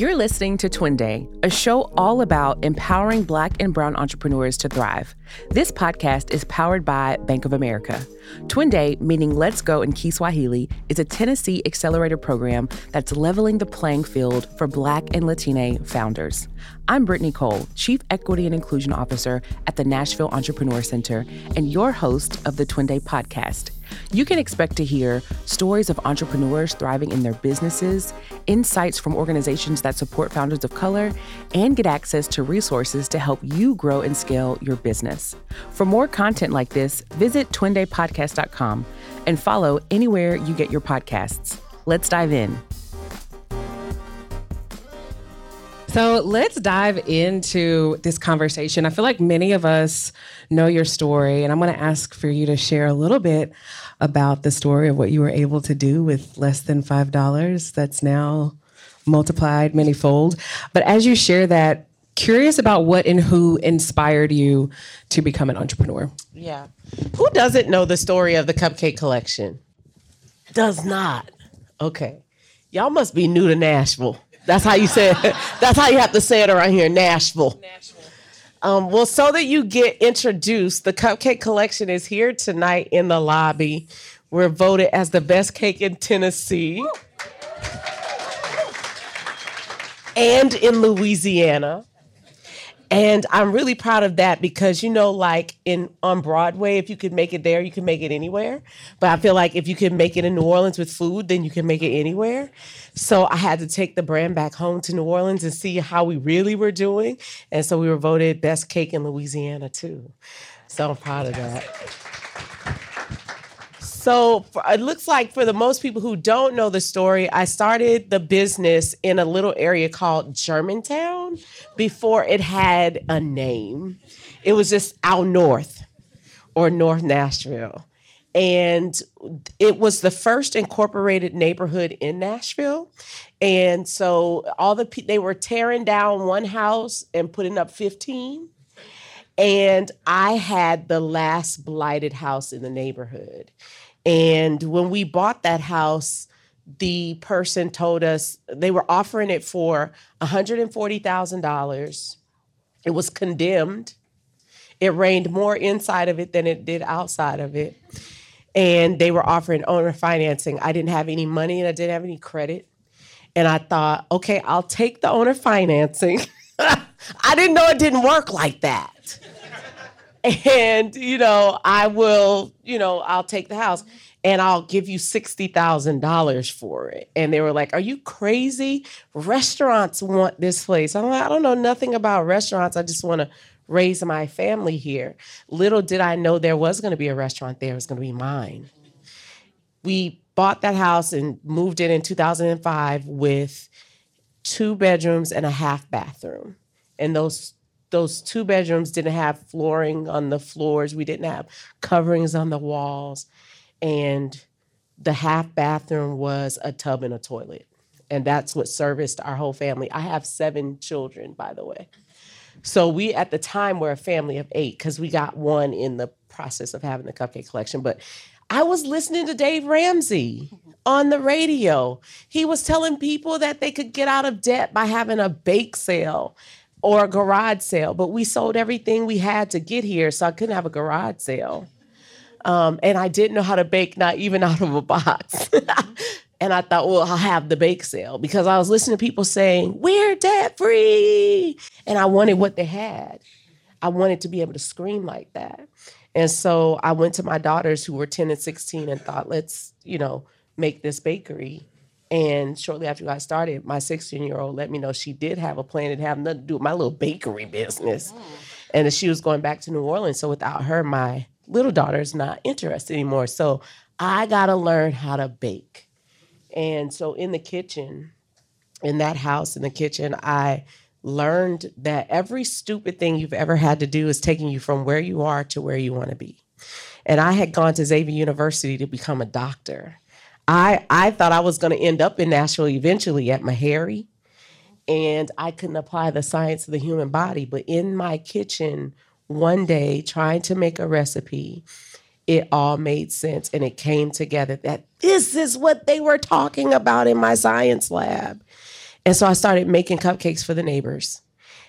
You're listening to Twende, a show all about empowering Black and Brown entrepreneurs to thrive. This podcast is powered by Bank of America. Twende, meaning Let's Go in Kiswahili, is a Tennessee accelerator program that's leveling the playing field for Black and Latina founders. I'm Brittany Cole, Chief Equity and Inclusion Officer at the Nashville Entrepreneur Center, and your host of the Twende podcast. You can expect to hear stories of entrepreneurs thriving in their businesses, insights from organizations that support founders of color, and get access to resources to help you grow and scale your business. For more content like this, visit twendepodcast.com and follow anywhere you get your podcasts. Let's dive in. So let's dive into this conversation. I feel like many of us know your story, and I'm going to ask for you to share a little bit about the story of what you were able to do with less than $5 that's now multiplied manyfold. But as you share that, curious about what and who inspired you to become an entrepreneur. Yeah. Who doesn't know the story of the Cupcake Collection? Does not. Okay. Y'all must be new to Nashville. That's how you say it. That's how you have to say it around here, Nashville. Nashville. Um, well, so that you get introduced, the Cupcake Collection is here tonight in the lobby. We're voted as the best cake in Tennessee and in Louisiana. And I'm really proud of that because you know, like in on Broadway, if you could make it there, you can make it anywhere. But I feel like if you can make it in New Orleans with food, then you can make it anywhere. So I had to take the brand back home to New Orleans and see how we really were doing. And so we were voted best cake in Louisiana too. So I'm proud of that. So for, it looks like for the most people who don't know the story, I started the business in a little area called Germantown before it had a name. It was just out north or North Nashville. And it was the first incorporated neighborhood in Nashville. And so all the they were tearing down one house and putting up 15. And I had the last blighted house in the neighborhood. And when we bought that house, the person told us they were offering it for $140,000. It was condemned. It rained more inside of it than it did outside of it. And they were offering owner financing. I didn't have any money and I didn't have any credit. And I thought, okay, I'll take the owner financing. I didn't know it didn't work like that and you know i will you know i'll take the house and i'll give you $60000 for it. And they were like are you crazy? Restaurants want this place. I'm like i don't know nothing about restaurants. I just want to raise my family here. Little did i know there was going to be a restaurant there. It was going to be mine. We bought that house and moved in in 2005 with two bedrooms and a half bathroom. And those those two bedrooms didn't have flooring on the floors. We didn't have coverings on the walls. And the half bathroom was a tub and a toilet. And that's what serviced our whole family. I have seven children, by the way. So we at the time were a family of eight because we got one in the process of having the cupcake collection. But I was listening to Dave Ramsey on the radio. He was telling people that they could get out of debt by having a bake sale or a garage sale, but we sold everything we had to get here, so I couldn't have a garage sale. Um, and I didn't know how to bake, not even out of a box. and I thought, well, I'll have the bake sale because I was listening to people saying, we're debt free. And I wanted what they had. I wanted to be able to scream like that. And so I went to my daughters who were 10 and 16 and thought, let's, you know, make this bakery. And shortly after I started, my 16 year old let me know she did have a plan. It had nothing to do with my little bakery business. Mm. And that she was going back to New Orleans. So without her, my little daughter is not interested anymore. So I got to learn how to bake. And so in the kitchen, in that house, in the kitchen, I learned that every stupid thing you've ever had to do is taking you from where you are to where you want to be. And I had gone to Xavier University to become a doctor. I I thought I was going to end up in Nashville eventually at Meharry, and I couldn't apply the science of the human body. But in my kitchen one day, trying to make a recipe, it all made sense and it came together that this is what they were talking about in my science lab. And so I started making cupcakes for the neighbors.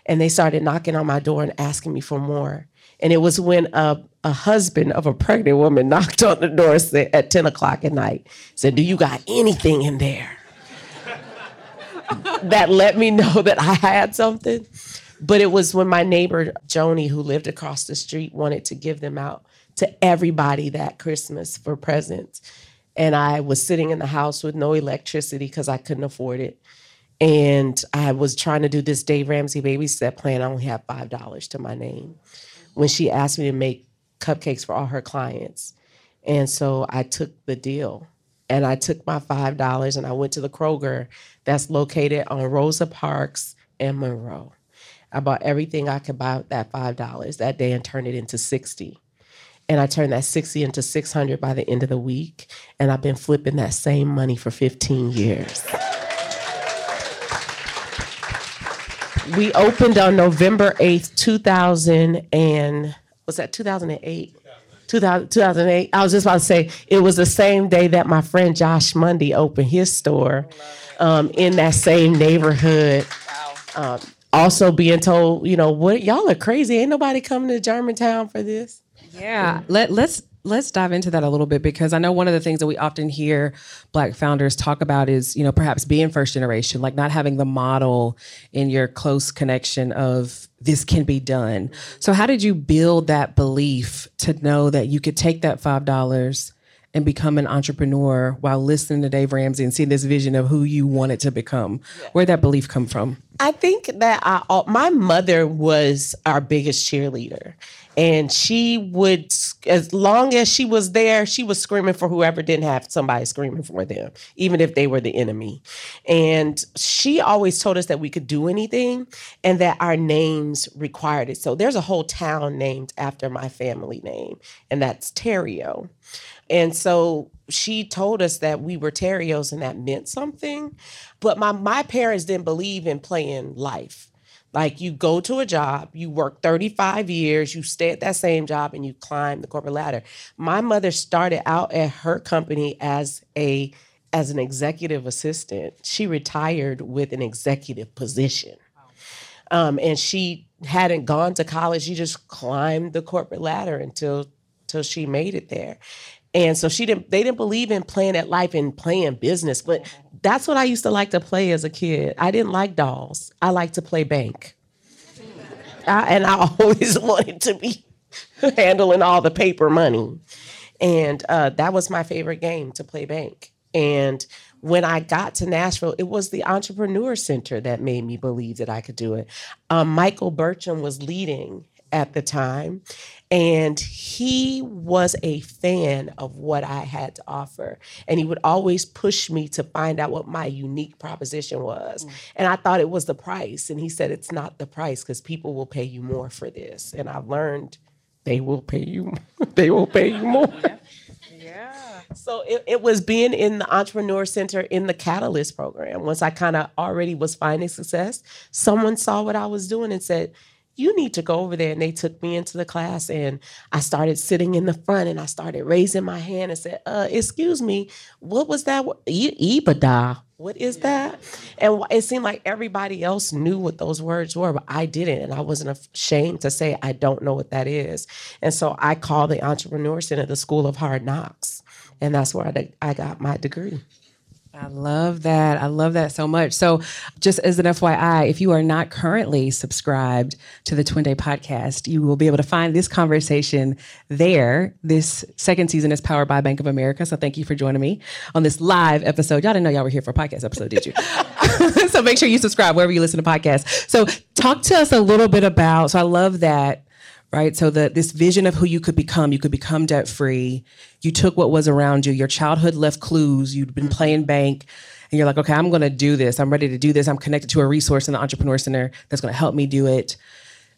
And they started knocking on my door and asking me for more. And it was when a, a husband of a pregnant woman knocked on the door at 10 o'clock at night, said, Do you got anything in there? that let me know that I had something. But it was when my neighbor, Joni, who lived across the street, wanted to give them out to everybody that Christmas for presents. And I was sitting in the house with no electricity because I couldn't afford it. And I was trying to do this Dave Ramsey baby step plan. I only had $5 to my name when she asked me to make cupcakes for all her clients. And so I took the deal and I took my $5 and I went to the Kroger that's located on Rosa Parks and Monroe. I bought everything I could buy with that $5 that day and turned it into 60. And I turned that 60 into 600 by the end of the week. And I've been flipping that same money for 15 years. we opened on November 8th, 2000 and was that 2008? 2000, 2008. I was just about to say it was the same day that my friend Josh Mundy opened his store um, in that same neighborhood. Um, also being told, you know, what y'all are crazy. Ain't nobody coming to Germantown for this. Yeah. Let let's let's dive into that a little bit because I know one of the things that we often hear black founders talk about is, you know, perhaps being first generation, like not having the model in your close connection of this can be done. So how did you build that belief to know that you could take that $5 and become an entrepreneur while listening to Dave Ramsey and seeing this vision of who you wanted to become? Where'd that belief come from? I think that I, my mother was our biggest cheerleader. And she would as long as she was there she was screaming for whoever didn't have somebody screaming for them even if they were the enemy. And she always told us that we could do anything and that our names required it. So there's a whole town named after my family name and that's Theriot and so she told us that we were Theriots and that meant something but my my parents didn't believe in playing life like you go to a job, you work 35 years, you stay at that same job and you climb the corporate ladder. My mother started out at her company as a as an executive assistant. She retired with an executive position. Um, and she hadn't gone to college. She just climbed the corporate ladder until until she made it there. And so she didn't they didn't believe in playing at life and playing business, but that's what I used to like to play as a kid. I didn't like dolls. I liked to play bank. I, and I always wanted to be handling all the paper money. And uh, that was my favorite game to play bank. And when I got to Nashville, it was the Entrepreneur Center that made me believe that I could do it. Um, Michael Burcham was leading at the time. And he was a fan of what I had to offer. And he would always push me to find out what my unique proposition was. Mm. And I thought it was the price. And he said, it's not the price because people will pay you more for this. And I've learned they will pay you, they will pay you more. Yeah. yeah. So it, it was being in the Entrepreneur Center in the Catalyst program. Once I kind of already was finding success, someone saw what I was doing and said, you need to go over there. And they took me into the class and I started sitting in the front and I started raising my hand and said, uh, excuse me, what was that? EBITDA. What is that? And it seemed like everybody else knew what those words were, but I didn't. And I wasn't ashamed to say, I don't know what that is. And so I called the Entrepreneur Center the School of Hard Knocks. And that's where I, I got my degree. I love that. I love that so much. So, just as an FYI, if you are not currently subscribed to the Twende podcast, you will be able to find this conversation there. This second season is powered by Bank of America. So, thank you for joining me on this live episode. Y'all didn't know y'all were here for a podcast episode, did you? so, make sure you subscribe wherever you listen to podcasts. So, talk to us a little bit about. So, I love that right? So the this vision of who you could become, you could become debt free. You took what was around you. Your childhood left clues. You'd been mm-hmm. playing bank, and you're like, okay, I'm going to do this. I'm ready to do this. I'm connected to a resource in the Entrepreneur Center that's going to help me do it.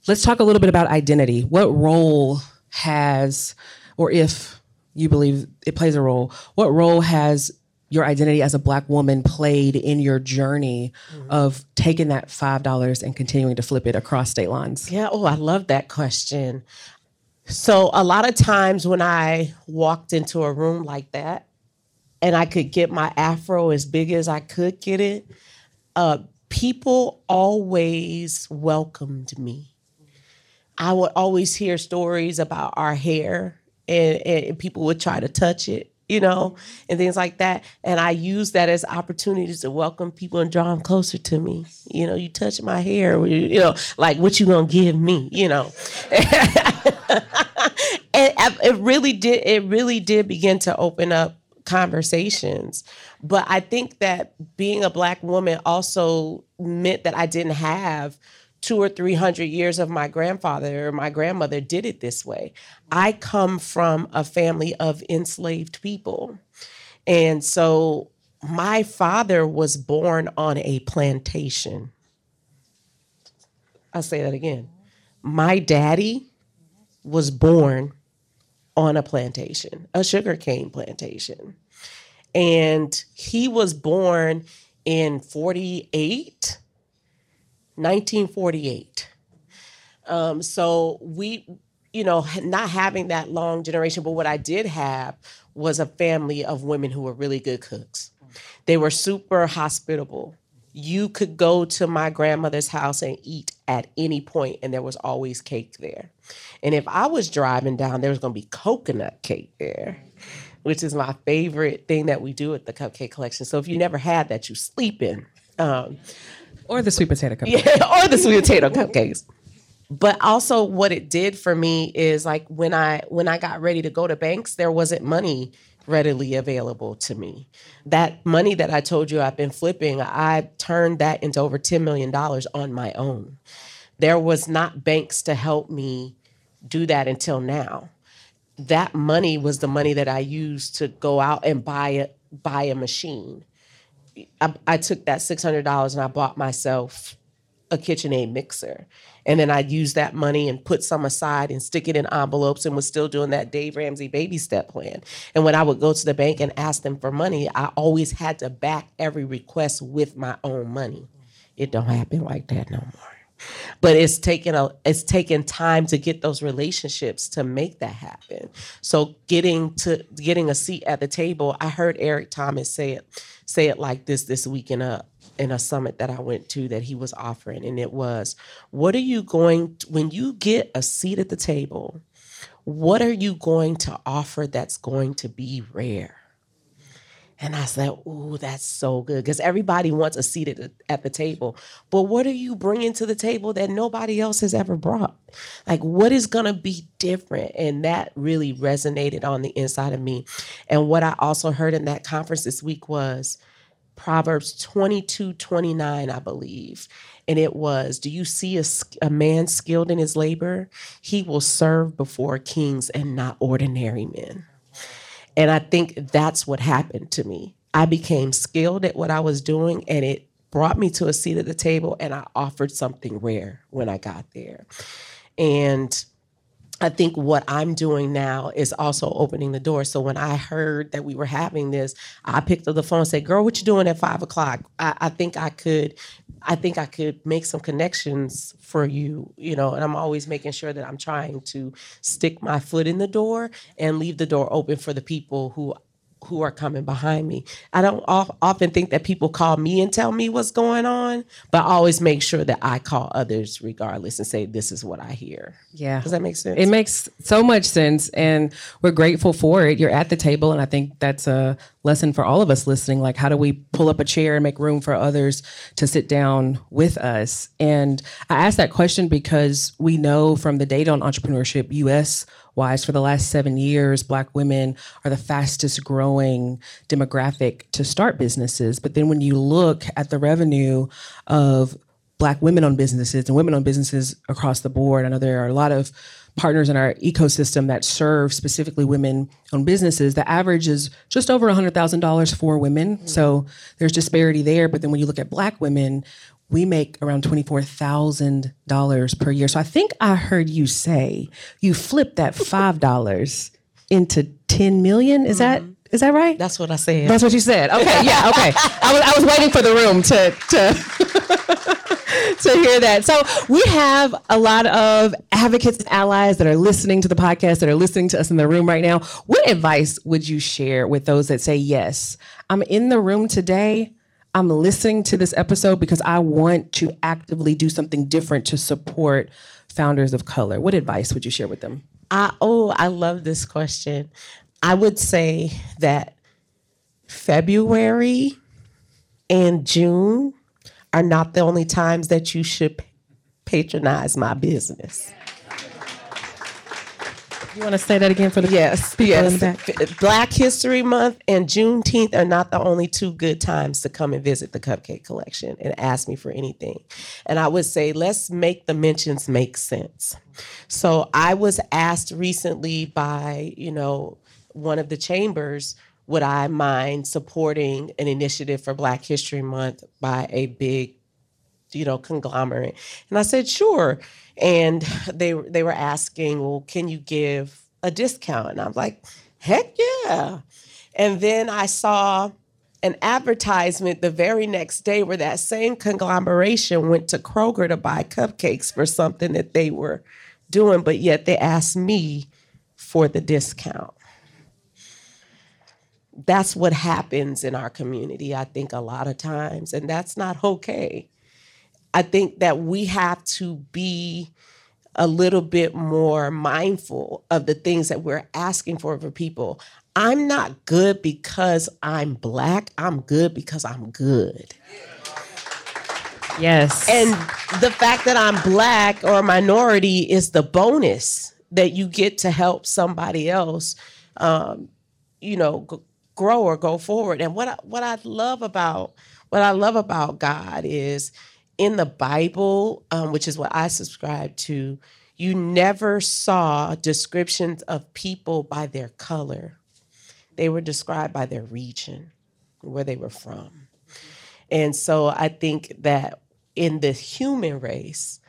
Let's talk a little bit about identity. What role has, or if you believe it plays a role, what role has your identity as a black woman played in your journey mm-hmm. of taking that $5 and continuing to flip it across state lines? Yeah, oh, I love that question. So, a lot of times when I walked into a room like that and I could get my afro as big as I could get it, uh, people always welcomed me. I would always hear stories about our hair, and, and people would try to touch it you know, and things like that. And I use that as opportunities to welcome people and draw them closer to me. You know, you touch my hair, you know, like what you gonna give me, you know. and it really did. It really did begin to open up conversations. But I think that being a black woman also meant that I didn't have two or three hundred years of my grandfather or my grandmother did it this way. I come from a family of enslaved people. And so my father was born on a plantation. I'll say that again. My daddy was born on a plantation, a sugarcane plantation. And he was born in 48 1948. Um, so we, you know, not having that long generation, but what I did have was a family of women who were really good cooks. They were super hospitable. You could go to my grandmother's house and eat at any point, and there was always cake there. And if I was driving down, there was going to be coconut cake there, which is my favorite thing that we do at the Cupcake Collection. So if you never had that, you sleeping. Um, or the sweet potato cupcakes. Yeah, or the sweet potato cupcakes. But also what it did for me is like when I when I got ready to go to banks, there wasn't money readily available to me. That money that I told you I've been flipping, I turned that into over $10 million on my own. There was not banks to help me do that until now. That money was the money that I used to go out and buy a buy a machine I, I took that six hundred dollars and I bought myself a KitchenAid mixer. And then I'd use that money and put some aside and stick it in envelopes and was still doing that Dave Ramsey baby step plan. And when I would go to the bank and ask them for money, I always had to back every request with my own money. It don't happen like that no more. But it's taken a it's taken time to get those relationships to make that happen. So getting to getting a seat at the table, I heard Eric Thomas say it say it like this this week in uh, a in a summit that I went to that he was offering and it was what are you going to, when you get a seat at the table what are you going to offer that's going to be rare and I said, "Ooh, that's so good because everybody wants a seat at the, at the table. But what are you bringing to the table that nobody else has ever brought? Like, what is going to be different?" And that really resonated on the inside of me. And what I also heard in that conference this week was Proverbs 22, 29, I believe. And it was, Do you see a, a man skilled in his labor? He will serve before kings and not ordinary men. And I think that's what happened to me. I became skilled at what I was doing and it brought me to a seat at the table and I offered something rare when I got there. And I think what I'm doing now is also opening the door. So when I heard that we were having this, I picked up the phone and said, Girl, what you doing at five o'clock? I, I think I could I think I could make some connections for you, you know, and I'm always making sure that I'm trying to stick my foot in the door and leave the door open for the people who who are coming behind me. I don't often think that people call me and tell me what's going on, but I always make sure that I call others regardless and say, this is what I hear. Yeah. Does that make sense? It makes so much sense. And we're grateful for it. You're at the table. And I think that's a lesson for all of us listening. Like, how do we pull up a chair and make room for others to sit down with us? And I ask that question because we know from the data on entrepreneurship, US wise for the last seven years black women are the fastest growing demographic to start businesses. But then when you look at the revenue of black women owned businesses and women owned businesses across the board i know there are a lot of partners in our ecosystem that serve specifically women owned businesses. The average is just over $100000 for women. Mm-hmm. so there's disparity there. But then when you look at black women we make around $24,000 per year. So I think I heard you say you flip that $5 into 10 million. Is mm-hmm. that is that right? That's what I said. That's what you said. Okay, yeah, okay. I was I was waiting for the room to to to hear that. So we have a lot of advocates and allies that are listening to the podcast, that are listening to us in the room right now. What advice would you share with those that say, "Yes, I'm in the room today, I'm listening to this episode because I want to actively do something different to support founders of color. What advice would you share with them? I, oh, I love this question. I would say that February and June are not the only times that you should patronize my business. You want to say that again for the yes, yes. Uh, Black History Month and Juneteenth are not the only two good times to come and visit the Cupcake Collection and ask me for anything. And I would say let's make the mentions make sense. So I was asked recently by you know one of the chambers would I mind supporting an initiative for Black History Month by a big, you know, conglomerate? And I said, sure. And they they were asking, well, can you give a discount? And I'm like, heck yeah. And then I saw an advertisement the very next day where that same conglomeration went to Kroger to buy cupcakes for something that they were doing, but yet they asked me for the discount that's what happens in our community, I think, a lot of times. And that's not okay. I think that we have to be a little bit more mindful of the things that we're asking for for people. I'm not good because I'm black, I'm good because I'm good. Yes. And the fact that I'm black or a minority is the bonus that you get to help somebody else, um, you know, grow or go forward. And what I, what I love about what I love about God is in the Bible, um, which is what I subscribe to. You never saw descriptions of people by their color; they were described by their region, where they were from. And so I think that in the human race,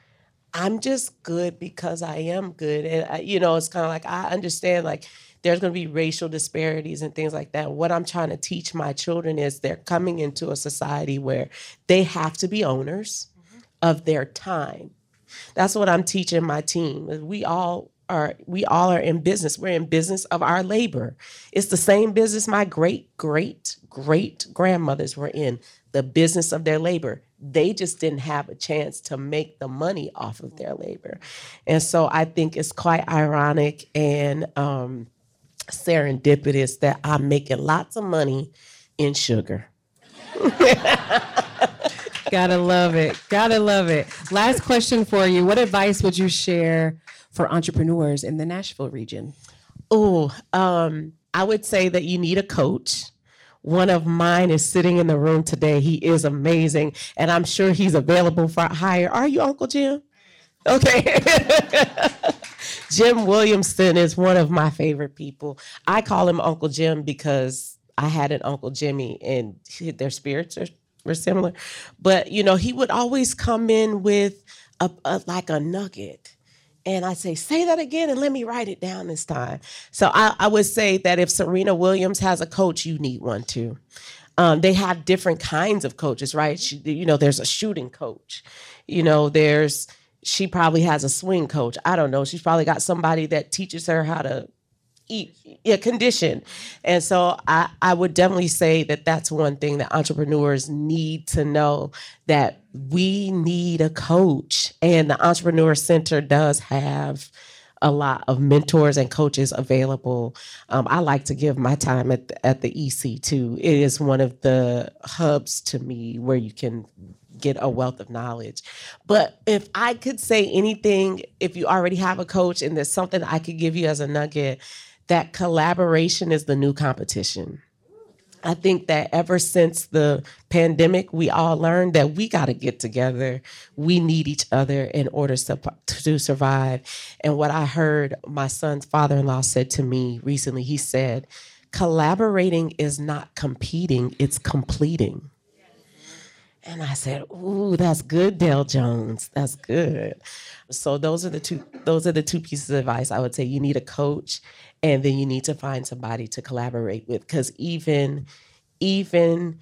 I'm just good because I am good. And, I, you know, it's kind of like I understand, like, there's going to be racial disparities and things like that. What I'm trying to teach my children is they're coming into a society where they have to be owners mm-hmm. of their time. That's what I'm teaching my team. We all are we all are in business. We're in business of our labor. It's the same business my great great great grandmothers were in, the business of their labor. They just didn't have a chance to make the money off of their labor. And so I think it's quite ironic and um, serendipitous that I'm making lots of money in sugar. Gotta love it. Gotta love it. Last question for you. What advice would you share for entrepreneurs in the Nashville region? Oh, um, I would say that you need a coach. One of mine is sitting in the room today. He is amazing, and I'm sure he's available for hire. Are you Uncle Jim? Okay. Jim Williamson is one of my favorite people. I call him Uncle Jim because I had an Uncle Jimmy and their spirits are, were similar. But, you know, he would always come in with a, a like a nugget. And I say, say that again and let me write it down this time. So I, I would say that if Serena Williams has a coach, you need one too. Um, they have different kinds of coaches, right? She, you know, there's a shooting coach. You know, there's she probably has a swing coach. I don't know. She's probably got somebody that teaches her how to yeah, condition. And so I, I would definitely say that that's one thing that entrepreneurs need to know that we need a coach. And the Entrepreneur Center does have a lot of mentors and coaches available. Um, I like to give my time at the, at the EC too. It is one of the hubs to me where you can get a wealth of knowledge. But if I could say anything, if you already have a coach and there's something I could give you as a nugget, that collaboration is the new competition. I think that ever since the pandemic, we all learned that we got to get together. We need each other in order to survive. And what I heard my son's father in law said to me recently, he said, collaborating is not competing, it's completing. And I said, "Ooh, that's good, Dale Jones. That's good." So those are the two those are the two pieces of advice I would say. You need a coach and then you need to find somebody to collaborate with cuz even even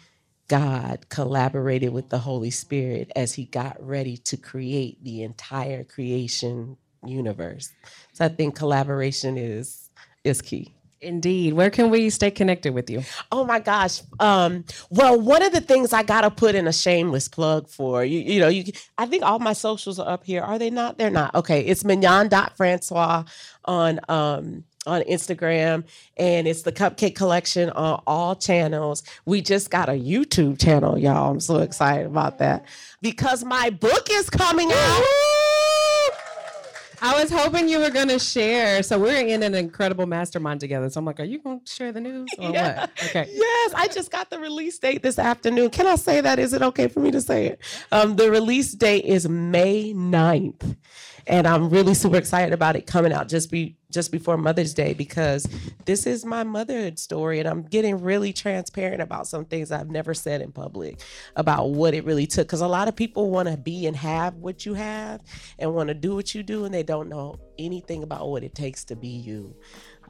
God collaborated with the Holy Spirit as he got ready to create the entire creation universe. So I think collaboration is is key. Indeed. Where can we stay connected with you? Oh my gosh. Um, well, one of the things I gotta put in a shameless plug for you, you know, you I think all my socials are up here. Are they not? They're not. Okay. It's mignon.francois on um on Instagram and it's the Cupcake Collection on all channels. We just got a YouTube channel, y'all. I'm so excited about that because my book is coming out. I was hoping you were going to share. So we're in an incredible mastermind together. So I'm like, are you going to share the news or yeah. what? Okay. Yes, I just got the release date this afternoon. Can I say that? Is it okay for me to say it? Um, the release date is May 9th and I'm really super excited about it coming out just be just before Mother's Day because this is my motherhood story and I'm getting really transparent about some things I've never said in public about what it really took. Because a lot of people want to be and have what you have and want to do what you do and they don't know anything about what it takes to be you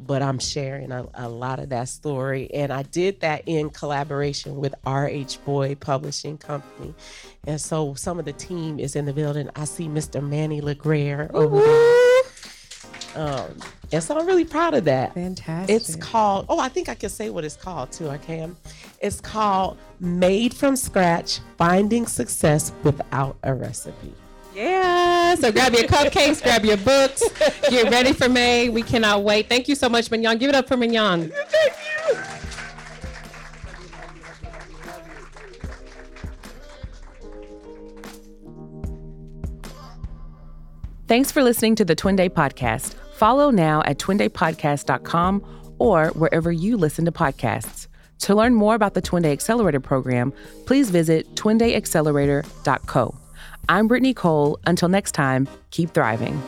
but I'm sharing a, a, lot of that story. And I did that in collaboration with RH Boyd Publishing Company. And so some of the team is in the building. I see Mr. Manny LeGrare over there. Um, and so I'm really proud of that. Fantastic. It's called, oh, I think I can say what it's called too. I can. It's called Made from Scratch Finding Success Without a Recipe. Yeah. So grab your cupcakes, grab your books, get ready for May. We cannot wait. Thank you so much, Mignon. Give it up for Mignon. Thank you. Thanks for listening to the Twende Podcast. Follow now at twendepodcast.com or wherever you listen to podcasts. To learn more about the Twende Accelerator program, please visit twendeaccelerator.co. I'm Brittany Cole. Until next time, keep thriving.